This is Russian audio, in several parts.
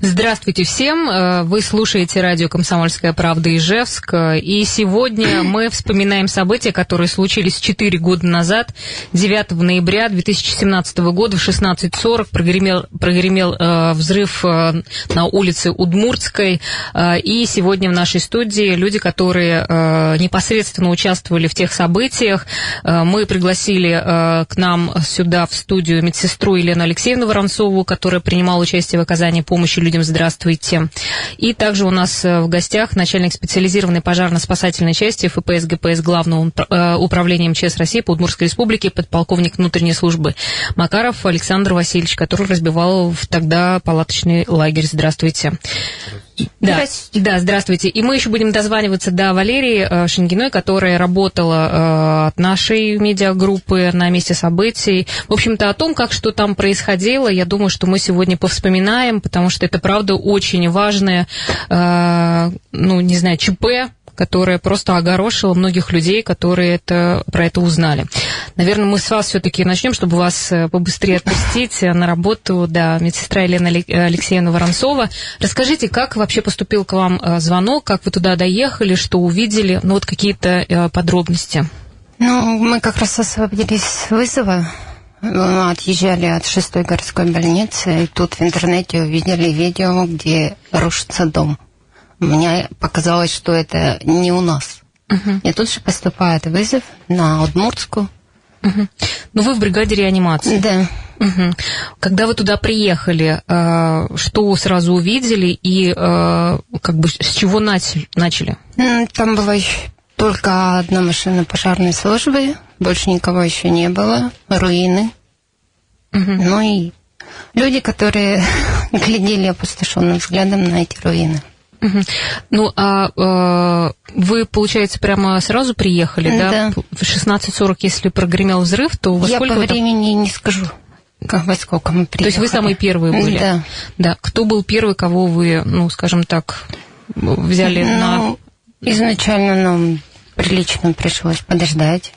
Здравствуйте всем. Э, вы слушаете радио «Комсомольская правда» Ижевск. И сегодня мы вспоминаем события, которые случились 4 года назад. 9 ноября 2017 года в 16.40 прогремел, прогремел э, взрыв э, на улице Удмуртской. Э, и сегодня в нашей студии люди, которые э, непосредственно участвовали в тех событиях. Э, мы пригласили э, к нам сюда в студию медсестру Елену Алексеевну Воронцову, которая принимала участие в оказании помощи людям здравствуйте. И также у нас э, в гостях начальник специализированной пожарно-спасательной части ФПС ГПС Главного э, управления МЧС России по Удмуртской республике, подполковник внутренней службы Макаров Александр Васильевич, который разбивал тогда палаточный лагерь. Здравствуйте. Да, здравствуйте. да, здравствуйте. И мы еще будем дозваниваться до Валерии э, Шенгиной, которая работала э, от нашей медиагруппы на месте событий. В общем-то, о том, как что там происходило, я думаю, что мы сегодня повспоминаем, потому что это, правда, очень важное, э, ну, не знаю, ЧП которая просто огорошила многих людей, которые это, про это узнали. Наверное, мы с вас все-таки начнем, чтобы вас э, побыстрее отпустить на работу. Да, медсестра Елена Алексеевна Воронцова. Расскажите, как вообще поступил к вам э, звонок, как вы туда доехали, что увидели, ну вот какие-то э, подробности. Ну, мы как раз освободились с вызова, отъезжали от шестой городской больницы, и тут в интернете увидели видео, где рушится дом. Мне показалось, что это не у нас. Uh-huh. И тут же поступает вызов на Удмуртскую. Uh-huh. Ну, вы в бригаде реанимации. Да. Угу. Когда вы туда приехали, э, что сразу увидели и э, как бы с чего начали? Там была только одна машина пожарной службы, больше никого еще не было, руины. Угу. Ну и люди, которые глядели опустошенным взглядом на эти руины. Угу. Ну, а э, вы, получается, прямо сразу приехали, да? Да. В 16.40, если прогремел взрыв, то во Я сколько... по времени не скажу, как, во сколько мы приехали. То есть вы самые первые были? Да. Да. Кто был первый, кого вы, ну, скажем так, взяли ну, на... Изначально нам прилично пришлось подождать,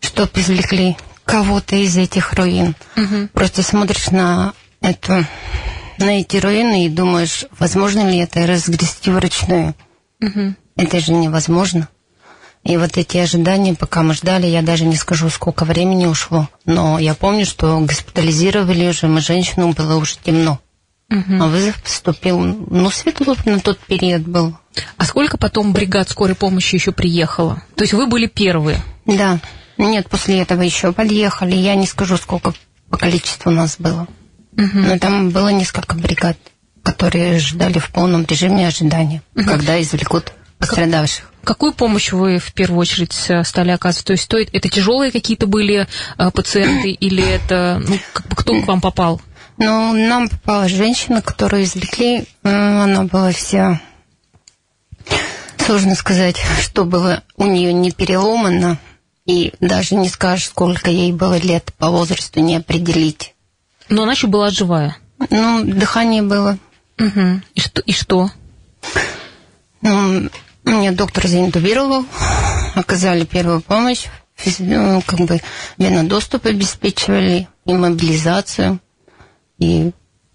чтобы извлекли кого-то из этих руин. Угу. Просто смотришь на эту на эти руины и думаешь, возможно ли это разгрести вручную. Угу. Это же невозможно. И вот эти ожидания, пока мы ждали, я даже не скажу, сколько времени ушло. Но я помню, что госпитализировали уже мы женщину, было уже темно. Угу. А вызов поступил, ну, светло на тот период был. А сколько потом бригад скорой помощи еще приехало? То есть вы были первые? Да. Нет, после этого еще подъехали. Я не скажу, сколько по количеству нас было. Угу. Но там было несколько бригад, которые ждали в полном режиме ожидания, угу. когда извлекут пострадавших. Какую помощь вы в первую очередь э, стали оказывать? То есть то, это тяжелые какие-то были э, пациенты или это ну, как бы кто к вам попал? Ну, нам попала женщина, которую извлекли. Она была вся, сложно сказать, что было у нее не переломано. И даже не скажешь, сколько ей было лет по возрасту не определить. Но она еще была живая. Ну, дыхание было. Угу. И что? И что? Ну, меня доктор заинтубировал, оказали первую помощь, ну, как бы венодоступ обеспечивали, и мобилизацию, и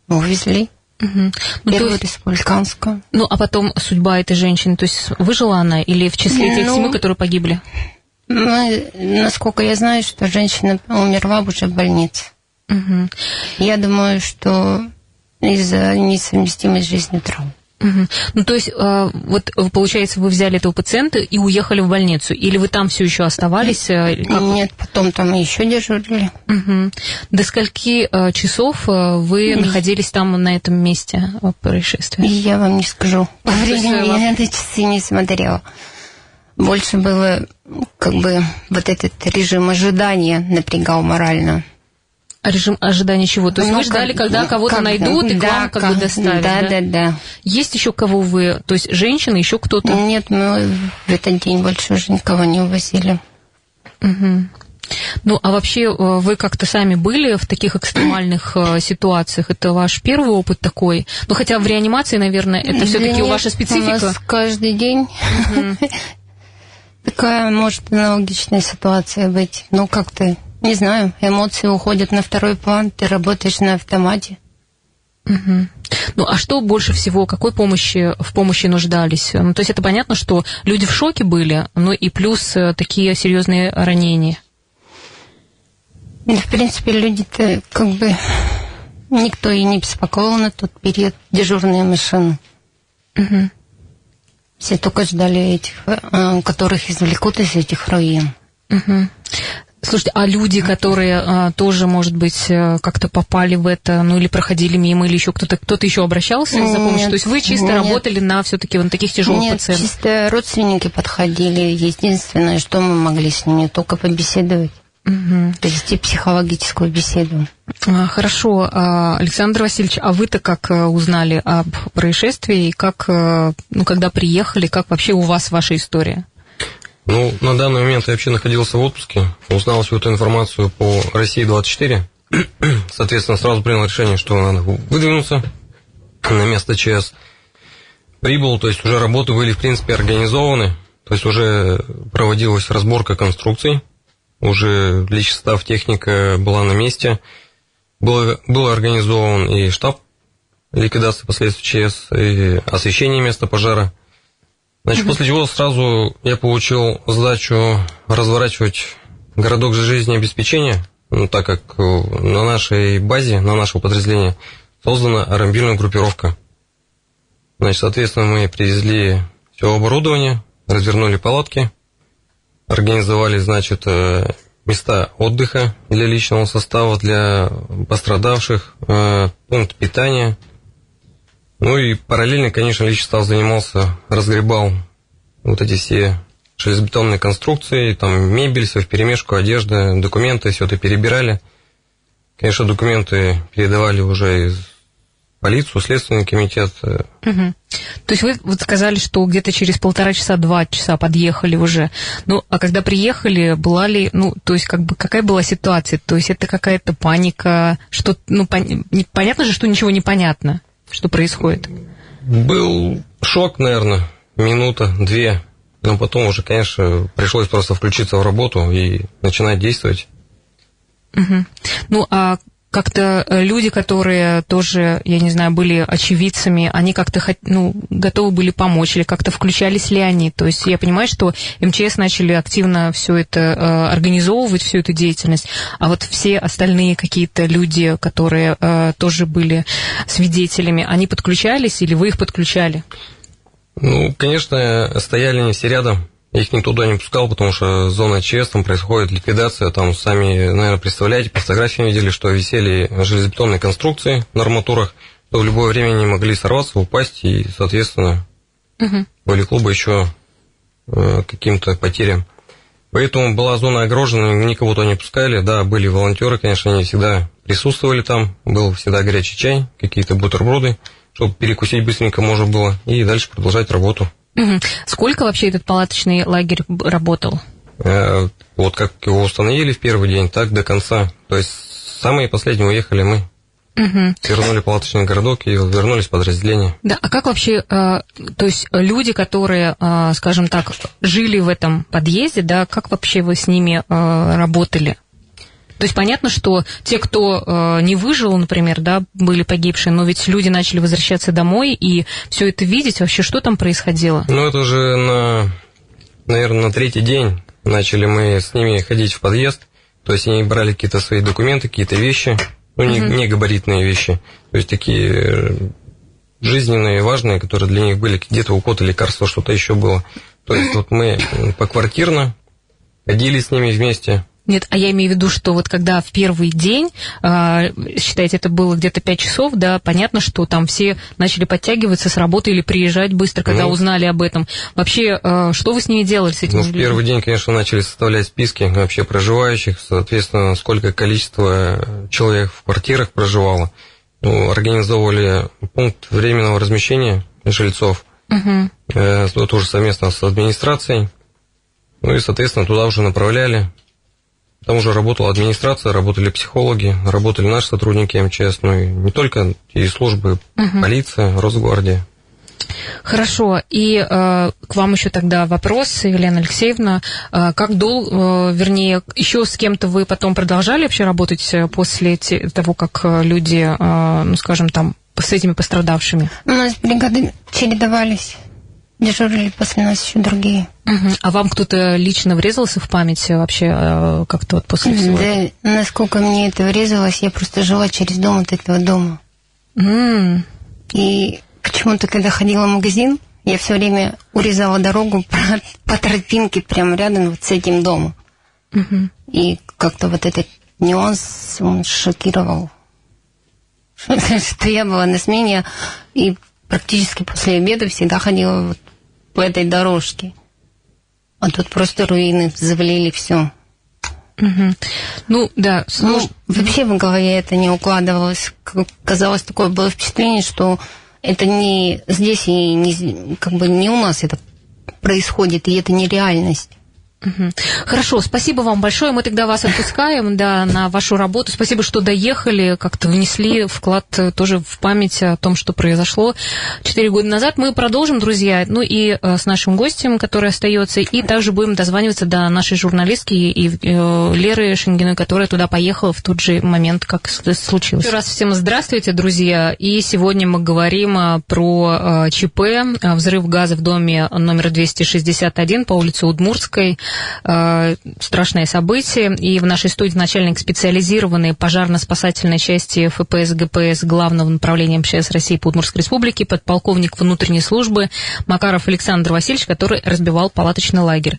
увезли. Угу. Ну, Первую есть, республиканскую. Ну, а потом судьба этой женщины, то есть выжила она или в числе тех ну, семи, которые погибли? Ну, насколько я знаю, что женщина умерла уже в больнице. Угу. Я думаю, что из-за несовместимой с жизнью травм. Угу. Ну, то есть, э, вот, получается, вы взяли этого пациента и уехали в больницу? Или вы там все еще оставались? Э, как... Нет, потом там еще дежурили. Угу. До скольки э, часов вы Нет. находились там, на этом месте происшествия? Я вам не скажу. По времени я на часы не смотрела. Больше было, как бы, вот этот режим ожидания напрягал морально. Режим ожидания чего? То есть ну, вы ждали, когда кого-то как, найдут и да, к вам как, как бы доставят? Да, да, да, да. Есть еще кого вы, то есть женщина, еще кто-то? Нет, мы в этот день больше уже никого не увозили. Угу. Ну, а вообще э, вы как-то сами были в таких экстремальных э, ситуациях? Это ваш первый опыт такой? Ну, хотя в реанимации, наверное, это все-таки ваша специфика. У нас каждый день. Такая может аналогичная ситуация быть. Ну, как-то, не знаю, эмоции уходят на второй план, ты работаешь на автомате. Угу. Ну, а что больше всего, какой помощи в помощи нуждались? Ну, то есть это понятно, что люди в шоке были, но и плюс э, такие серьезные ранения. Да, в принципе, люди-то как бы никто и не беспокоил на тот период дежурные машины. Угу. Все только ждали этих, э, которых извлекут из этих руин. Угу. Слушайте, а люди, которые а, тоже, может быть, э, как-то попали в это, ну или проходили мимо, или еще кто-то кто-то еще обращался за помощью? Нет, То есть вы чисто нет. работали на все-таки вот таких тяжелых нет, пациентов? чисто родственники подходили. Единственное, что мы могли с ними, только побеседовать. Угу. Вести психологическую беседу. А, хорошо. А, Александр Васильевич, а вы-то как э, узнали об происшествии, и как, э, ну, когда приехали, как вообще у вас ваша история? Ну, на данный момент я вообще находился в отпуске, узнал всю эту информацию по России-24. Соответственно, сразу принял решение, что надо выдвинуться на место ЧС. Прибыл, то есть уже работы были, в принципе, организованы, то есть уже проводилась разборка конструкций, уже личный состав техника была на месте, был, был организован и штаб ликвидации последствий ЧС, и освещение места пожара – Значит, после чего сразу я получил задачу разворачивать городок жизнеобеспечения, ну, так как э, на нашей базе, на нашего подразделения создана аэромобильная группировка. Значит, соответственно, мы привезли все оборудование, развернули палатки, организовали, значит, э, места отдыха для личного состава, для пострадавших, э, пункт питания – ну и параллельно, конечно, личный состав занимался, разгребал вот эти все железобетонные конструкции, там мебель, все в перемешку, одежда, документы, все это перебирали. Конечно, документы передавали уже из полицию, следственный комитет. Угу. То есть вы вот сказали, что где-то через полтора часа, два часа подъехали уже. Ну, а когда приехали, была ли, ну, то есть как бы какая была ситуация? То есть это какая-то паника, что, ну, пон... понятно же, что ничего не понятно. Что происходит? Был шок, наверное, минута, две. Но потом уже, конечно, пришлось просто включиться в работу и начинать действовать. Угу. Ну, а как-то э, люди, которые тоже, я не знаю, были очевидцами, они как-то ну, готовы были помочь или как-то включались ли они? То есть я понимаю, что МЧС начали активно все это э, организовывать, всю эту деятельность, а вот все остальные какие-то люди, которые э, тоже были свидетелями, они подключались или вы их подключали? Ну, конечно, стояли не все рядом. Их никто туда не пускал, потому что зона ЧС, там происходит ликвидация, там сами, наверное, представляете, по фотографиям видели, что висели железобетонные конструкции на арматурах, что в любое время они могли сорваться, упасть, и, соответственно, угу. влекло бы еще э, каким-то потерям. Поэтому была зона огорожена, никого туда не пускали, да, были волонтеры, конечно, они всегда присутствовали там, был всегда горячий чай, какие-то бутерброды, чтобы перекусить быстренько можно было, и дальше продолжать работу. Сколько вообще этот палаточный лагерь работал? Э, вот как его установили в первый день, так до конца. То есть самые последние уехали мы. Угу. Вернули палаточный городок и вернулись в подразделение. Да, а как вообще, э, то есть люди, которые, э, скажем так, жили в этом подъезде, да, как вообще вы с ними работали? То есть понятно, что те, кто э, не выжил, например, да, были погибшие, но ведь люди начали возвращаться домой и все это видеть. Вообще, что там происходило? Ну, это уже на, наверное, на третий день начали мы с ними ходить в подъезд. То есть они брали какие-то свои документы, какие-то вещи, ну, не, не габаритные вещи. То есть такие э, жизненные, важные, которые для них были где-то уход, лекарства, что-то еще было. То есть вот мы поквартирно ходили с ними вместе, нет, а я имею в виду, что вот когда в первый день, а, считайте, это было где-то 5 часов, да, понятно, что там все начали подтягиваться с работы или приезжать быстро, когда ну, узнали об этом. Вообще, а, что вы с ними делали, с этими Ну, в первый день, конечно, начали составлять списки вообще проживающих, соответственно, сколько количество человек в квартирах проживало. Ну, организовывали пункт временного размещения жильцов, угу. э, тоже совместно с администрацией. Ну и, соответственно, туда уже направляли там уже работала администрация, работали психологи, работали наши сотрудники МЧС, ну и не только, и службы, угу. полиция, Росгвардия. Хорошо. И э, к вам еще тогда вопрос, Елена Алексеевна. Э, как долго, э, вернее, еще с кем-то вы потом продолжали вообще работать э, после те, того, как э, люди, э, ну, скажем, там, с этими пострадавшими? У нас бригады чередовались. Дежурили после нас еще другие. Угу. А вам кто-то лично врезался в память вообще э, как-то вот после всего? Да, насколько мне это врезалось, я просто жила через дом от этого дома. М. И почему-то, когда ходила в магазин, я все время урезала дорогу по, по тропинке прямо рядом вот с этим домом. Мгм. И как-то вот этот нюанс, он шокировал. Что я была на смене и практически после обеда всегда ходила вот по этой дорожке. А тут просто руины, завалили все. Мгм. Ну, да, Ну, вообще в голове это не укладывалось. Казалось, такое было впечатление, что это не здесь и не, как бы не у нас это происходит, и это не реальность. Хорошо, спасибо вам большое. Мы тогда вас отпускаем да, на вашу работу. Спасибо, что доехали, как-то внесли вклад э, тоже в память о том, что произошло четыре года назад. Мы продолжим, друзья, ну и э, с нашим гостем, который остается, и также будем дозваниваться до нашей журналистки и, э, Леры Шенгиной, которая туда поехала в тот же момент, как случилось. Еще раз всем здравствуйте, друзья. И сегодня мы говорим про ЧП, взрыв газа в доме номер 261 по улице Удмуртской. Э, Страшное событие. И в нашей студии начальник специализированной пожарно-спасательной части ФПС ГПС Главного направления МЧС России по Удмуртской Республике, подполковник внутренней службы Макаров Александр Васильевич, который разбивал палаточный лагерь.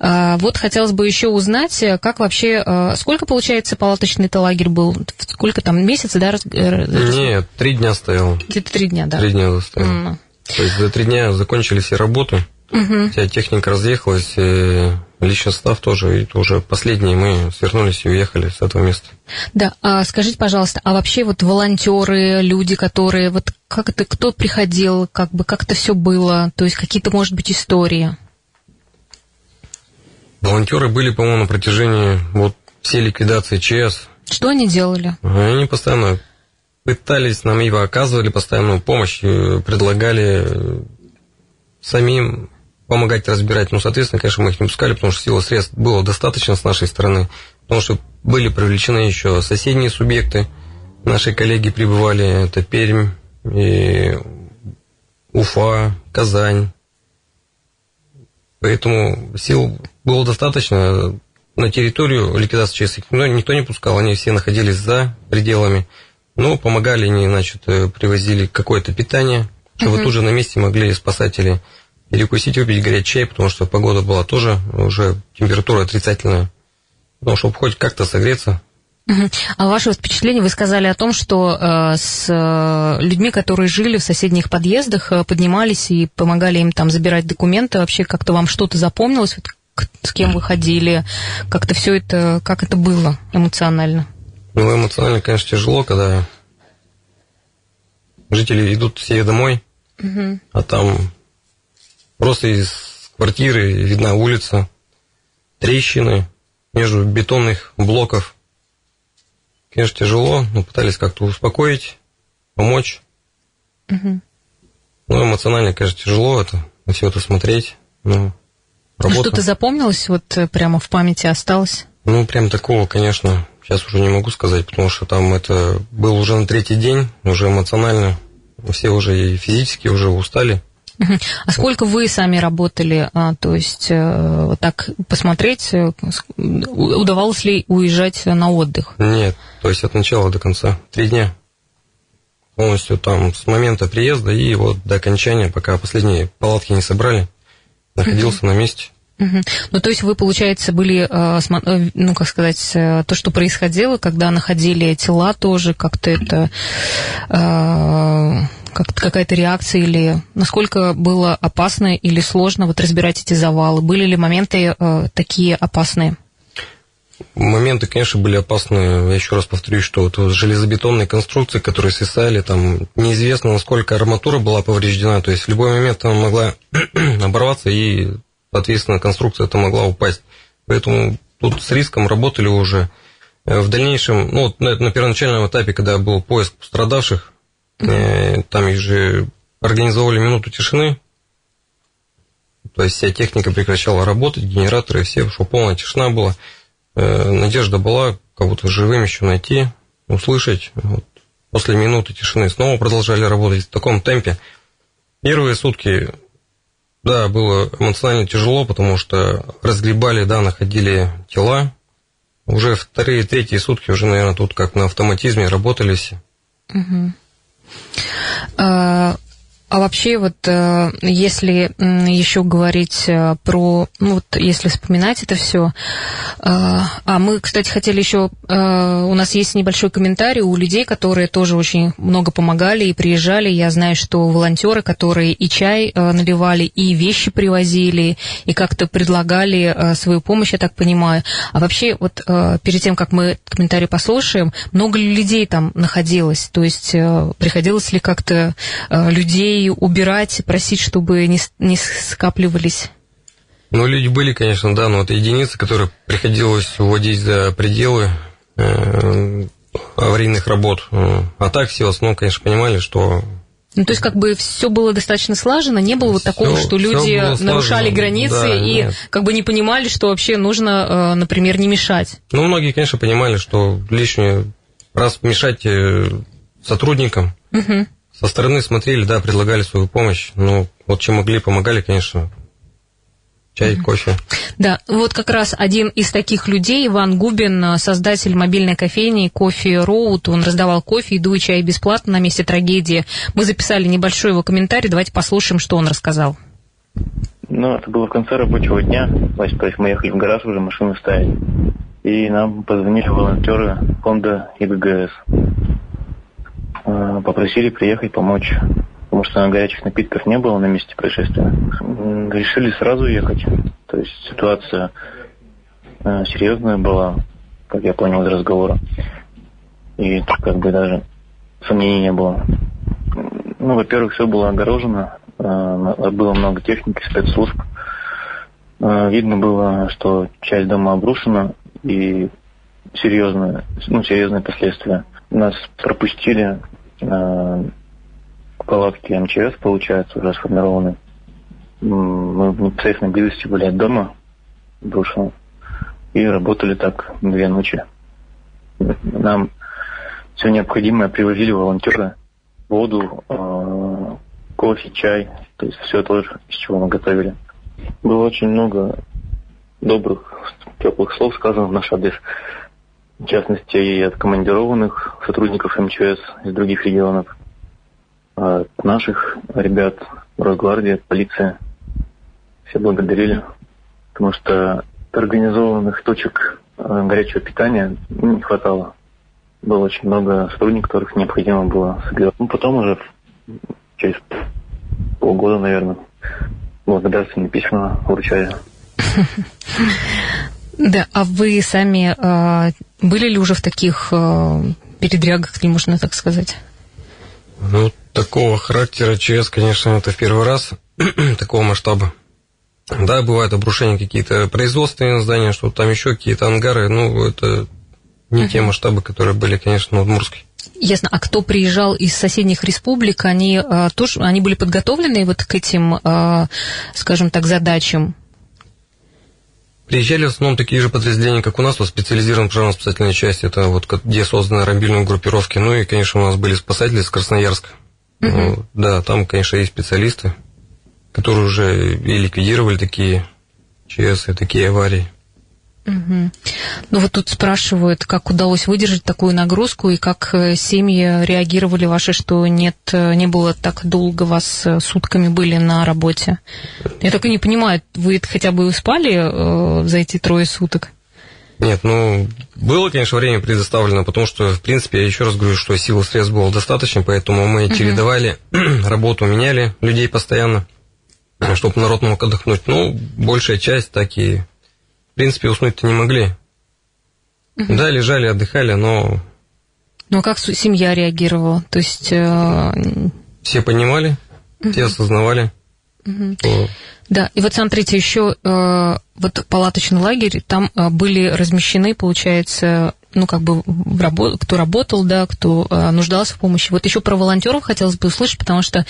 Э, Вот хотелось бы еще узнать, э, как вообще, сколько, получается, палаточный-то лагерь был? Сколько там, месяц, да? Нет, три дня стоял. Где-то три дня, да? Три дня стоял. М. То есть за три дня закончили все работы. Мгм. Вся техника разъехалась, э, личный состав тоже. И уже последние мы свернулись и уехали с этого места. Да, а скажите, пожалуйста, а вообще вот волонтеры, люди, которые вот как это, кто приходил, как бы как это все было, то есть какие-то, может быть, истории? Волонтеры были, по-моему, на протяжении вот всей ликвидации ЧС. Что они делали? Они постоянно пытались нам его оказывали постоянную помощь, предлагали самим помогать разбирать. Ну, соответственно, конечно, мы их не пускали, потому что силы средств было достаточно с нашей стороны, потому что были привлечены еще соседние субъекты. Наши коллеги прибывали, это Пермь, и Уфа, Казань. Поэтому сил было достаточно. На территорию ликвидации ЧС их никто, не пускал, они все находились за пределами. Но помогали они, значит, э, привозили какое-то питание, чтобы тут же на месте могли спасатели перекусить, выпить горячий чай, потому что погода была тоже уже температура отрицательная. Ну, чтобы хоть как-то согреться. А ваше впечатление, вы сказали о том, что э, с э, людьми, которые жили в соседних подъездах, э, поднимались и помогали им там забирать документы. Вообще как-то вам что-то запомнилось, вот, к- с кем вы ходили, как-то все это, как это было эмоционально? Ну, эмоционально, конечно, тяжело, когда жители идут все домой, а там просто из квартиры видна улица, трещины между бетонных блоков. Конечно, тяжело, но пытались как-то успокоить, помочь. Мгм. Ну, эмоционально, конечно, тяжело это, на все это смотреть. Ну, Ну, работа. Что-то запомнилось, вот э, прямо в памяти осталось? Ну, прям такого, конечно, сейчас уже не могу сказать, потому что там это был уже на третий день, уже эмоционально. Все уже и физически уже устали. А сколько вы сами работали, а, то есть э, так посмотреть, э, удавалось ли уезжать на отдых? Нет, то есть от начала до конца. Три дня. Полностью там с момента приезда и вот до окончания, пока последние палатки не собрали, находился на месте. Мгм. Ну, то есть вы, получается, были, э, ну, как сказать, то, что происходило, когда находили тела тоже, как-то это, как какая-то реакция или насколько было опасно или сложно вот разбирать эти завалы? Были ли моменты э, такие опасные? Моменты, конечно, были опасные. Я еще раз повторюсь, что вот железобетонные конструкции, которые свисали, там неизвестно, насколько арматура была повреждена. То есть в любой момент она могла оборваться и, соответственно, конструкция эта могла упасть. Поэтому тут с риском работали уже. Э, В дальнейшем, ну, на, на первоначальном этапе, когда был поиск пострадавших, там их же организовали минуту тишины, то есть вся техника прекращала работать, генераторы все, чтобы полная тишина была. Э, надежда была кого-то живым еще найти, услышать. Вот. После минуты тишины снова продолжали работать в таком темпе. Первые сутки, да, было эмоционально тяжело, потому что разгребали, да, находили тела. Уже вторые, третьи сутки уже, наверное, тут как на автоматизме работали все. Угу. А вообще вот э, если еще говорить э, про, ну вот если вспоминать это все, э, а мы, кстати, хотели еще, у нас есть небольшой комментарий у людей, которые тоже очень много помогали и приезжали. Я знаю, что волонтеры, которые и чай наливали, и вещи привозили, и как-то предлагали свою помощь, я так понимаю. А вообще вот перед тем, как мы комментарий послушаем, много ли людей там находилось? То есть приходилось ли как-то людей убирать, просить, чтобы не, не скапливались? Ну, люди были, конечно, да, но это единицы, которые приходилось уводить за пределы э, аварийных работ. А так все в основном, конечно, понимали, что ну, то есть, как бы все было достаточно слажено, не было вот такого, что люди нарушали границы да, и нет. как бы не понимали, что вообще нужно, э, например, не мешать. Ну, многие, конечно, понимали, что лишнее раз мешать э, сотрудникам, угу со стороны смотрели, да, предлагали свою помощь. Ну, вот чем могли, помогали, конечно. Чай, кофе. Да, вот как раз один из таких людей, Иван Губин, создатель мобильной кофейни «Кофе Роуд», он раздавал кофе, еду и чай бесплатно на месте трагедии. Мы записали небольшой его комментарий, давайте послушаем, что он рассказал. Ну, это было в конце рабочего дня, то есть мы ехали в гараж, уже машины ставить, и нам позвонили волонтеры фонда ИГГС. Э, попросили приехать помочь, потому что горячих напитков не было на месте происшествия. Решили сразу ехать. То есть ситуация э, серьезная была, как я понял из разговора. И как бы даже сомнений не было. Ну, во-первых, все было огорожено, э, было много техники, спецслужб. Видно было, что часть дома обрушена и серьезные, ну, серьезные последствия. Нас пропустили э, палатки МЧС, получается, уже сформированы. Мы в непосредственной близости были от дома бывшего и работали так две ночи. Нам все необходимое привозили волонтеры, воду, э, кофе, чай, то есть все то, из чего мы готовили. Было очень много добрых, теплых слов сказано в наш адрес в частности, и от командированных сотрудников МЧС из других регионов, от наших ребят, Росгвардии, полиция. Все благодарили, потому что организованных точек э, горячего питания не хватало. Было очень много сотрудников, которых необходимо было согревать. Ну, потом уже через полгода, наверное, благодарственные письма вручали. Да, а вы сами э, были ли уже в таких э, передрягах, если можно так сказать? Ну, такого характера ЧС, конечно, это в первый раз, такого масштаба. Да, бывают обрушения какие-то производственные здания, что там еще какие-то ангары, ну, это не uh-huh. те масштабы, которые были, конечно, в Удмуртской. Ясно. А кто приезжал из соседних республик, они а, тоже, они были подготовлены вот к этим, а, скажем так, задачам? Приезжали в основном такие же подразделения, как у нас, вот специализированная пожарно-спасательная часть, это вот где созданы рамбильные группировки. Ну и, конечно, у нас были спасатели из Красноярска. Угу. Да, там, конечно, есть специалисты, которые уже и ликвидировали такие ЧС и такие аварии. Угу. Ну вот тут спрашивают, как удалось выдержать такую нагрузку и как э, семьи реагировали ваши, что нет, э, не было так долго вас э, сутками были на работе. Я так и не понимаю, вы хотя бы спали э, за эти трое суток? Нет, ну, было, конечно, время предоставлено, потому что, в принципе, я еще раз говорю, что силы средств было достаточно, поэтому мы uh чередовали работу, меняли людей постоянно, чтобы народ мог отдохнуть. Ну, большая часть так и в принципе, уснуть-то не могли. Угу. Да, лежали, отдыхали, но... Ну, а как семья реагировала? То есть... Э... Все понимали, угу. все осознавали. Угу. Что... Да, и вот смотрите, еще э, вот палаточный лагерь, там э, были размещены, получается, ну, как бы, кто работал, да, кто э, нуждался в помощи. Вот еще про волонтеров хотелось бы услышать, потому что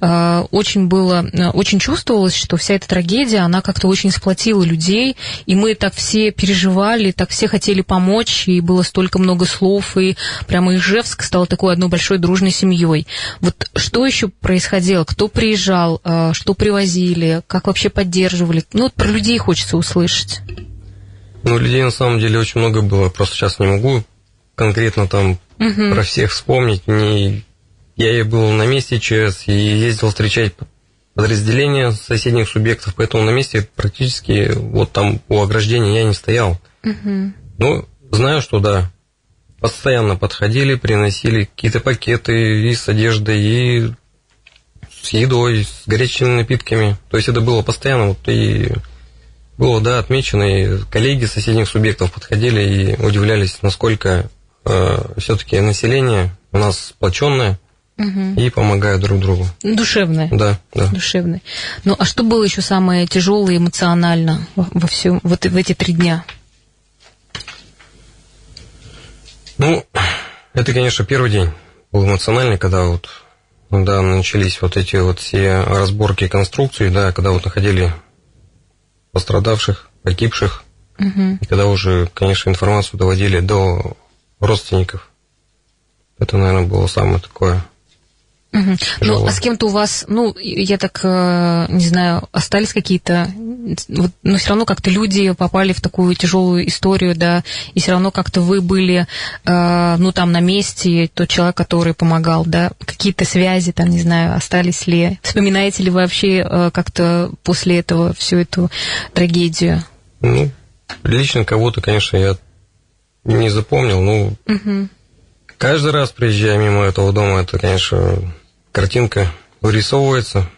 э, очень было, э, очень чувствовалось, что вся эта трагедия, она как-то очень сплотила людей, и мы так все переживали, так все хотели помочь, и было столько много слов, и прямо Ижевск стал такой одной большой дружной семьей. Вот что еще происходило? Кто приезжал? Что привозили? Как вообще поддерживали? Ну, вот про людей хочется услышать. Ну, людей на самом деле очень много было, просто сейчас не могу конкретно там угу. про всех вспомнить. Не... Я и был на месте ЧС и ездил встречать подразделения соседних субъектов, поэтому на месте практически вот там у ограждения я не стоял. Угу. Ну, знаю, что да, постоянно подходили, приносили какие-то пакеты и с одеждой, и с едой, с горячими напитками. То есть это было постоянно, вот и было, да, отмечено, и коллеги соседних субъектов подходили и удивлялись, насколько э, все-таки население у нас сплоченное угу. и помогают друг другу. Душевное. Да, да. Душевное. Ну, а что было еще самое тяжелое эмоционально во всем, вот в эти три дня? Ну, это, конечно, первый день был эмоциональный, когда вот, да, начались вот эти вот все разборки конструкций, да, когда вот находили пострадавших, погибших. Угу. И когда уже, конечно, информацию доводили до родственников. Это, наверное, было самое такое Угу. Ну, а с кем-то у вас, ну, я так э, не знаю, остались какие-то, вот, но все равно как-то люди попали в такую тяжелую историю, да, и все равно как-то вы были, э, ну, там на месте, тот человек, который помогал, да, какие-то связи, там, не знаю, остались ли, вспоминаете ли вы вообще э, как-то после этого всю эту трагедию? Ну, лично кого-то, конечно, я не запомнил, ну, угу. Каждый раз приезжая мимо этого дома, это, конечно, картинка вырисовывается.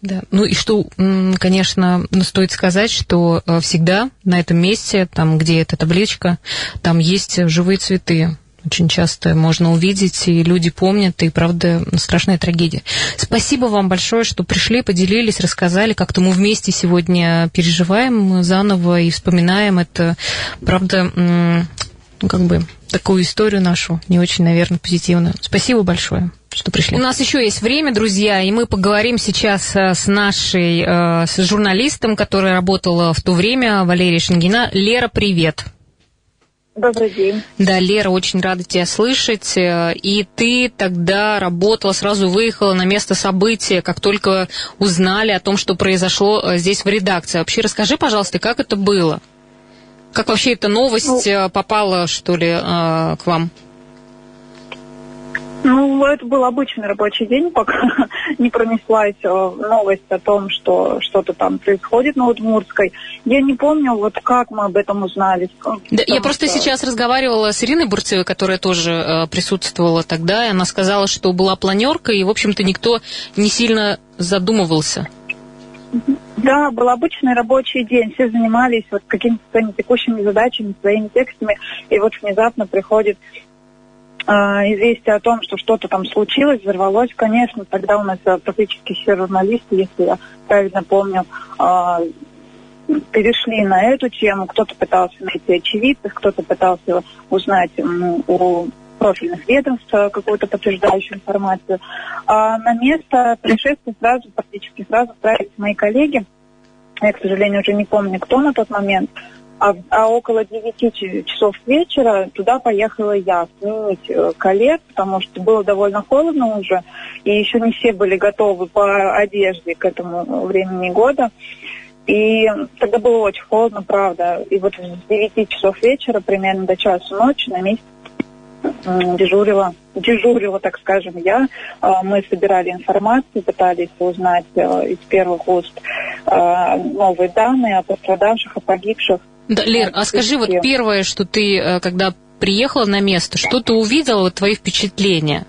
Да. Ну и что, конечно, стоит сказать, что э, всегда на этом месте, там, где эта табличка, там есть живые цветы. Очень часто можно увидеть, и люди помнят, и правда страшная трагедия. Спасибо вам большое, что пришли, поделились, рассказали, как-то мы вместе сегодня переживаем заново и вспоминаем это, правда, ну, как бы такую историю нашу, не очень, наверное, позитивную. Спасибо большое что пришли. У нас еще есть время, друзья, и мы поговорим сейчас э, с нашей, э, с журналистом, которая работала в то время, Валерия Шенгина. Лера, привет. Добрый день. Да, Лера, очень рада тебя слышать. Э, и ты тогда работала, сразу выехала на место события, как только узнали о том, что произошло здесь в редакции. Вообще расскажи, пожалуйста, как это было? Как вообще эта новость ну, попала, что ли, к вам? Ну, это был обычный рабочий день, пока не пронеслась э, новость о том, что что-то там происходит на Удмуртской. Я не помню, вот как мы об этом узнали. Да, я просто что... сейчас разговаривала с Ириной Бурцевой, которая тоже э, присутствовала тогда, и она сказала, что была планерка, и, в общем-то, никто не сильно задумывался. Да, был обычный рабочий день. Все занимались вот какими-то своими текущими задачами, своими текстами. И вот внезапно приходит а, известие о том, что что-то там случилось, взорвалось, конечно, тогда у нас э, практически все журналисты, если я правильно помню, а, перешли на эту тему. Кто-то пытался найти очевидцев, кто-то пытался узнать у профильных ведомств э, какую-то подтверждающую информацию. А на место происшествия сразу, практически сразу отправились мои коллеги. Я, к сожалению, уже не помню, кто на тот момент. А, а около 9 часов вечера туда поехала я сменить э, коллег, потому что было довольно холодно уже, и еще не все были готовы по одежде к этому времени года. И тогда было очень холодно, правда. И вот с 9 часов вечера, примерно до часу ночи, на месте дежурила, дежурила, так скажем, я. А, мы собирали информацию, пытались узнать э, из первых уст э, новые данные о пострадавших, о погибших. Да, Лер, а скажи, вот первое, что ты, э, когда приехала на место, что ты увидела, вот твои впечатления?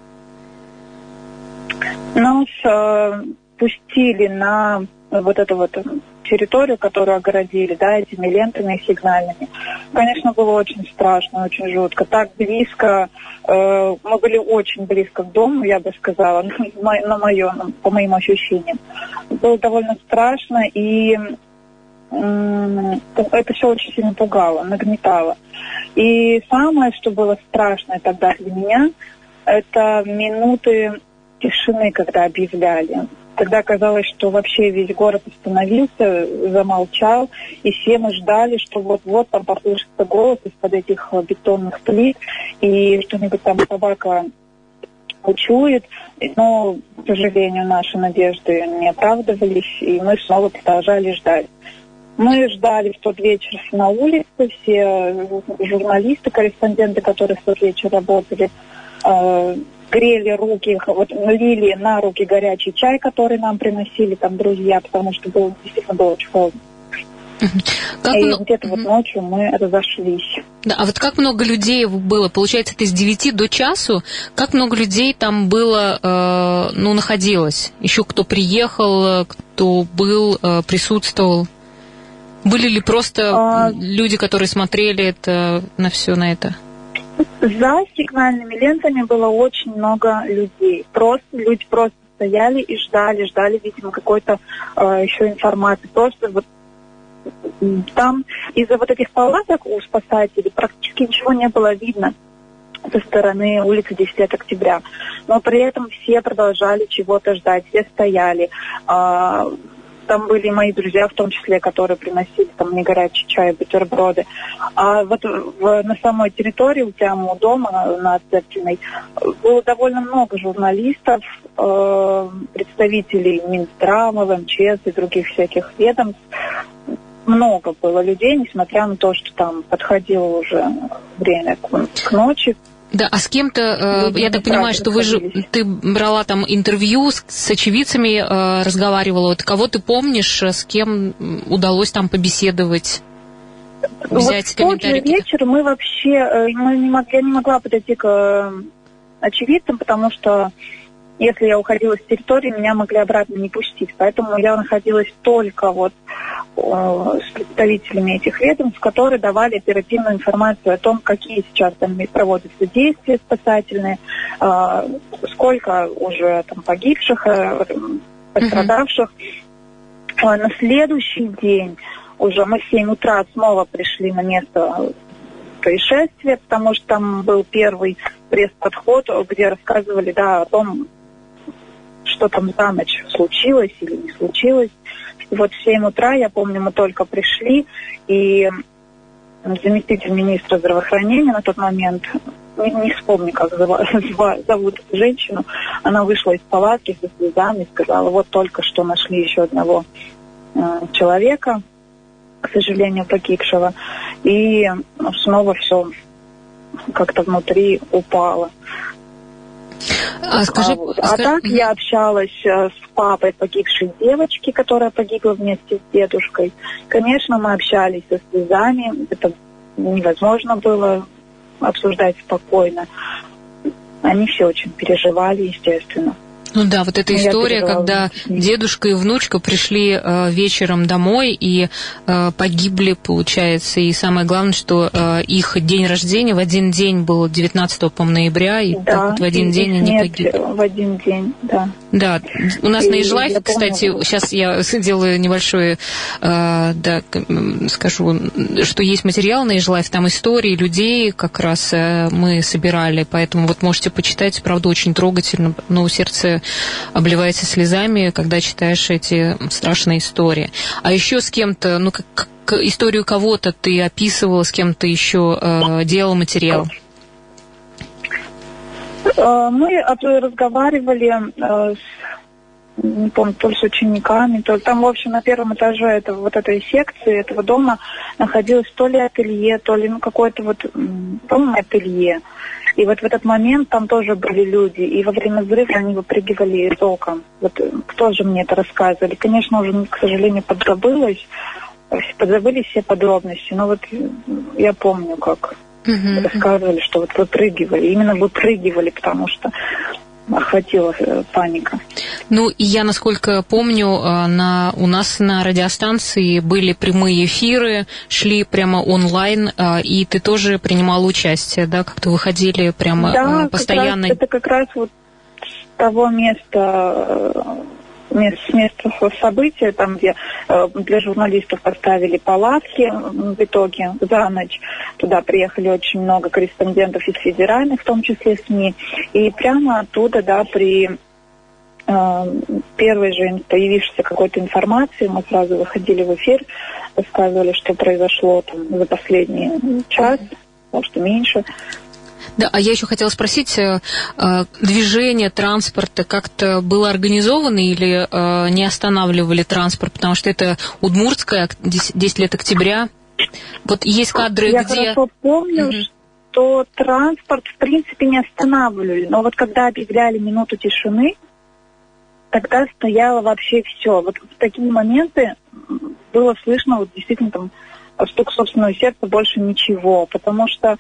Нас э, пустили на вот эту вот территорию, которую огородили, да, этими лентами сигнальными. Конечно, было очень страшно, очень жутко. Так близко, э, мы были очень близко к дому, я бы сказала, на мое, по моим ощущениям. Было довольно страшно, и это все очень сильно пугало, нагнетало. И самое, что было страшное тогда для меня, это минуты тишины, когда объявляли. Тогда казалось, что вообще весь город остановился, замолчал, и все мы ждали, что вот-вот там послышится голос из-под этих бетонных плит, и что-нибудь там собака учует, но, к сожалению, наши надежды не оправдывались, и мы снова продолжали ждать. Мы ждали в тот вечер на улице, все журналисты, корреспонденты, которые в тот вечер работали, э, грели руки, вот лили на руки горячий чай, который нам приносили там друзья, потому что было, действительно было очень холодно. Как и много... где-то вот ночью мы разошлись. Да, а вот как много людей было? Получается, это с 9 до часу. Как много людей там было, э, ну, находилось? Еще кто приехал, кто был, э, присутствовал? Были ли просто а... люди, которые смотрели это на все на это? За сигнальными лентами было очень много людей. Просто люди просто стояли и ждали, ждали, видимо, какой-то э, еще информации. Просто вот там из-за вот этих палаток у спасателей практически ничего не было видно со стороны улицы 10 лет октября. Но при этом все продолжали чего-то ждать, все стояли. А, там были мои друзья, в том числе, которые приносили там мне горячий чай, бутерброды. А вот в, на самой территории у тебя у дома на, Отцепкиной было довольно много журналистов, э, представителей Минздрава, МЧС и других всяких ведомств. Много было людей, несмотря на то, что там подходило уже время к, к ночи, да, а с кем-то, э, я так понимаю, что вы же, ты брала там интервью с, с очевидцами, э, разговаривала. Вот кого ты помнишь, с кем удалось там побеседовать? Взять вот в тот же вечер мы вообще, э, мы не мог, я не могла подойти к э, очевидцам, потому что если я уходила с территории, меня могли обратно не пустить. Поэтому я находилась только вот э, с представителями этих ведомств, которые давали оперативную информацию о том, какие сейчас там проводятся действия спасательные, э, сколько уже там погибших, э, пострадавших. Mm-hmm. На следующий день уже мы в 7 утра снова пришли на место происшествия, потому что там был первый пресс-подход, где рассказывали да, о том, что там за ночь случилось или не случилось. Вот в 7 утра, я помню, мы только пришли, и заместитель министра здравоохранения на тот момент, не, не вспомню, как зовут эту женщину, она вышла из палатки со слезами и сказала, вот только что нашли еще одного э, человека, к сожалению, погибшего, и снова все как-то внутри упало. А, скажи, а, вот. а скажи... так я общалась э, с папой погибшей девочки, которая погибла вместе с дедушкой. Конечно, мы общались со слезами. Это невозможно было обсуждать спокойно. Они все очень переживали, естественно. Ну да, вот эта история, когда дедушка и внучка пришли э, вечером домой и э, погибли, получается. И самое главное, что э, их день рождения в один день был 19 по ноября, и да, вот в один день они погибли. в один день, да. Да, у нас и на Ижлайф, кстати, помню. сейчас я делаю небольшое, э, да, скажу, что есть материал на Ижлайф, там истории людей как раз э, мы собирали, поэтому вот можете почитать, правда, очень трогательно, но сердце обливается слезами, когда читаешь эти страшные истории. А еще с кем-то, ну, как, как историю кого-то ты описывала, с кем-то еще э, делал материал? Э, мы разговаривали э, с не помню, то ли с учениками, то ли там, в общем, на первом этаже этого, вот этой секции, этого дома находилось то ли ателье, то ли, ну, какое-то вот, по-моему, ателье. И вот в этот момент там тоже были люди, и во время взрыва они выпрыгивали из окон. Вот э, кто же мне это рассказывали? Конечно, уже, к сожалению, подзабылось, подзабылись все подробности, но вот я помню, как угу. рассказывали, что вот выпрыгивали, именно выпрыгивали, потому что охватила э, паника. Ну, и я, насколько помню, э, на, у нас на радиостанции были прямые эфиры, шли прямо онлайн, э, и ты тоже принимала участие, да, как-то выходили прямо да, постоянно? Раз, это как раз вот с того места с места события, там, где э, для журналистов поставили палатки в итоге за ночь. Туда приехали очень много корреспондентов из федеральных, в том числе СМИ. И прямо оттуда, да, при э, первой же появившейся какой-то информации, мы сразу выходили в эфир, рассказывали, что произошло там за последний час, может, меньше. Да, а я еще хотела спросить, э, э, движение транспорта как-то было организовано или э, не останавливали транспорт, потому что это Удмуртская, 10 лет октября. Вот есть кадры, я где... Я хорошо помню, угу. что транспорт в принципе не останавливали, но вот когда объявляли минуту тишины, тогда стояло вообще все. Вот в такие моменты было слышно вот действительно там стук собственного сердца, больше ничего, потому что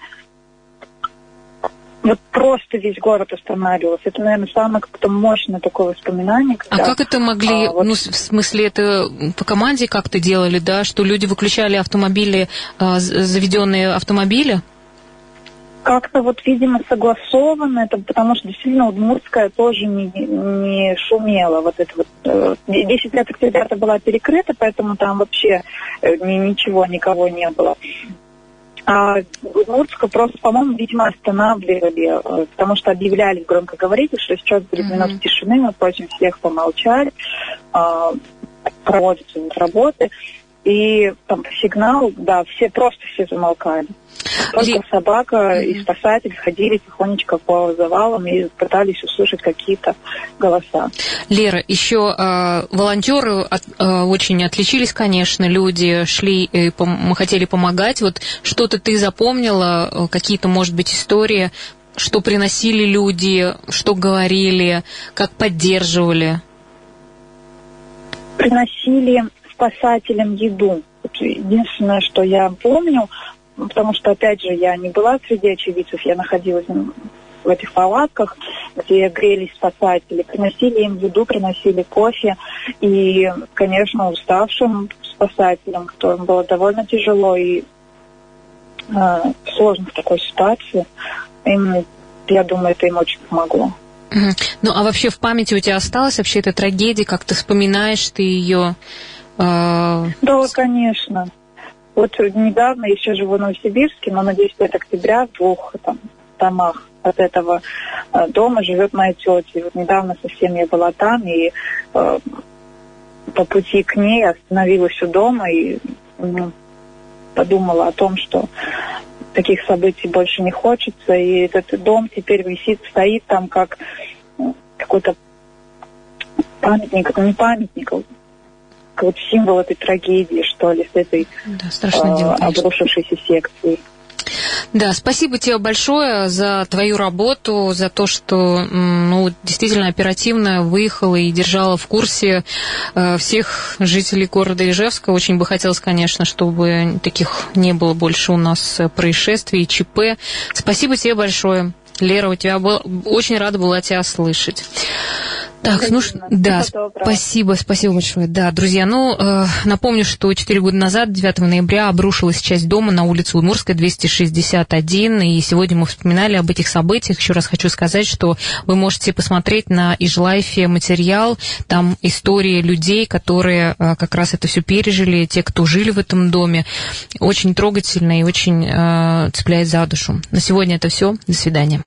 вот просто весь город останавливался. Это, наверное, самое как-то мощное такое воспоминание. А когда, а как это могли, а, вот... ну, в смысле, это по команде как-то делали, да, что люди выключали автомобили, а, заведенные автомобили? Как-то вот, видимо, согласовано это, потому что действительно Удмуртская тоже не, не шумела. Вот это вот, 10 э, лет октября была перекрыта, поэтому там вообще э, ничего, никого не было. А Удмуртска просто, по-моему, видимо, останавливали, э, потому что объявляли в громкоговоритель, что сейчас будет минута mm-hmm. тишины, мы просим всех помолчать, а, проводятся работы. И там сигнал, да, все просто все замолкали. Только Ли... собака mm-hmm. и спасатель ходили тихонечко по завалам и пытались услышать какие-то голоса. Лера, еще э, волонтеры от, э, очень отличились, конечно, люди шли, и пом- мы хотели помогать. Вот что-то ты запомнила, э, какие-то, может быть, истории, что приносили люди, что говорили, как поддерживали? Приносили спасателям еду. Единственное, что я помню, потому что, опять же, я не была среди очевидцев, я находилась в этих палатках, где грелись спасатели, приносили им еду, приносили кофе, и, конечно, уставшим спасателям, которым было довольно тяжело и э, сложно в такой ситуации, им, я думаю, это им очень помогло. Ну, а вообще в памяти у тебя осталась вообще эта трагедия, как ты вспоминаешь ты ее? Э... Да, конечно. Вот недавно, еще живу в Новосибирске, но на 10 октября в двух там, домах от этого э, дома живет моя тетя. Вот недавно совсем я была там, и э, по пути к ней остановилась у дома и ну, подумала о том, что таких событий больше не хочется. И этот дом теперь висит, стоит там как ну, какой-то памятник, ну не памятник, а вот символ этой трагедии, что ли, с этой да, страшное дело, обрушившейся секцией. Да, спасибо тебе большое за твою работу, за то, что ну, действительно оперативно выехала и держала в курсе э, всех жителей города Ижевска. Очень бы хотелось, конечно, чтобы таких не было больше у нас происшествий, ЧП. Спасибо тебе большое. Лера, у тебя был... очень рада была тебя слышать. Так, ну да, спасибо, спасибо большое. Да, друзья, ну, э, напомню, что 4 года назад, 9 ноября, обрушилась часть дома на улице Удмурская, 261, и сегодня мы вспоминали об этих событиях. Еще раз хочу сказать, что вы можете посмотреть на Ижлайфе материал, там истории людей, которые э, как раз это все пережили, те, кто жили в этом доме. Очень трогательно и очень э, цепляет за душу. На сегодня это все. До свидания.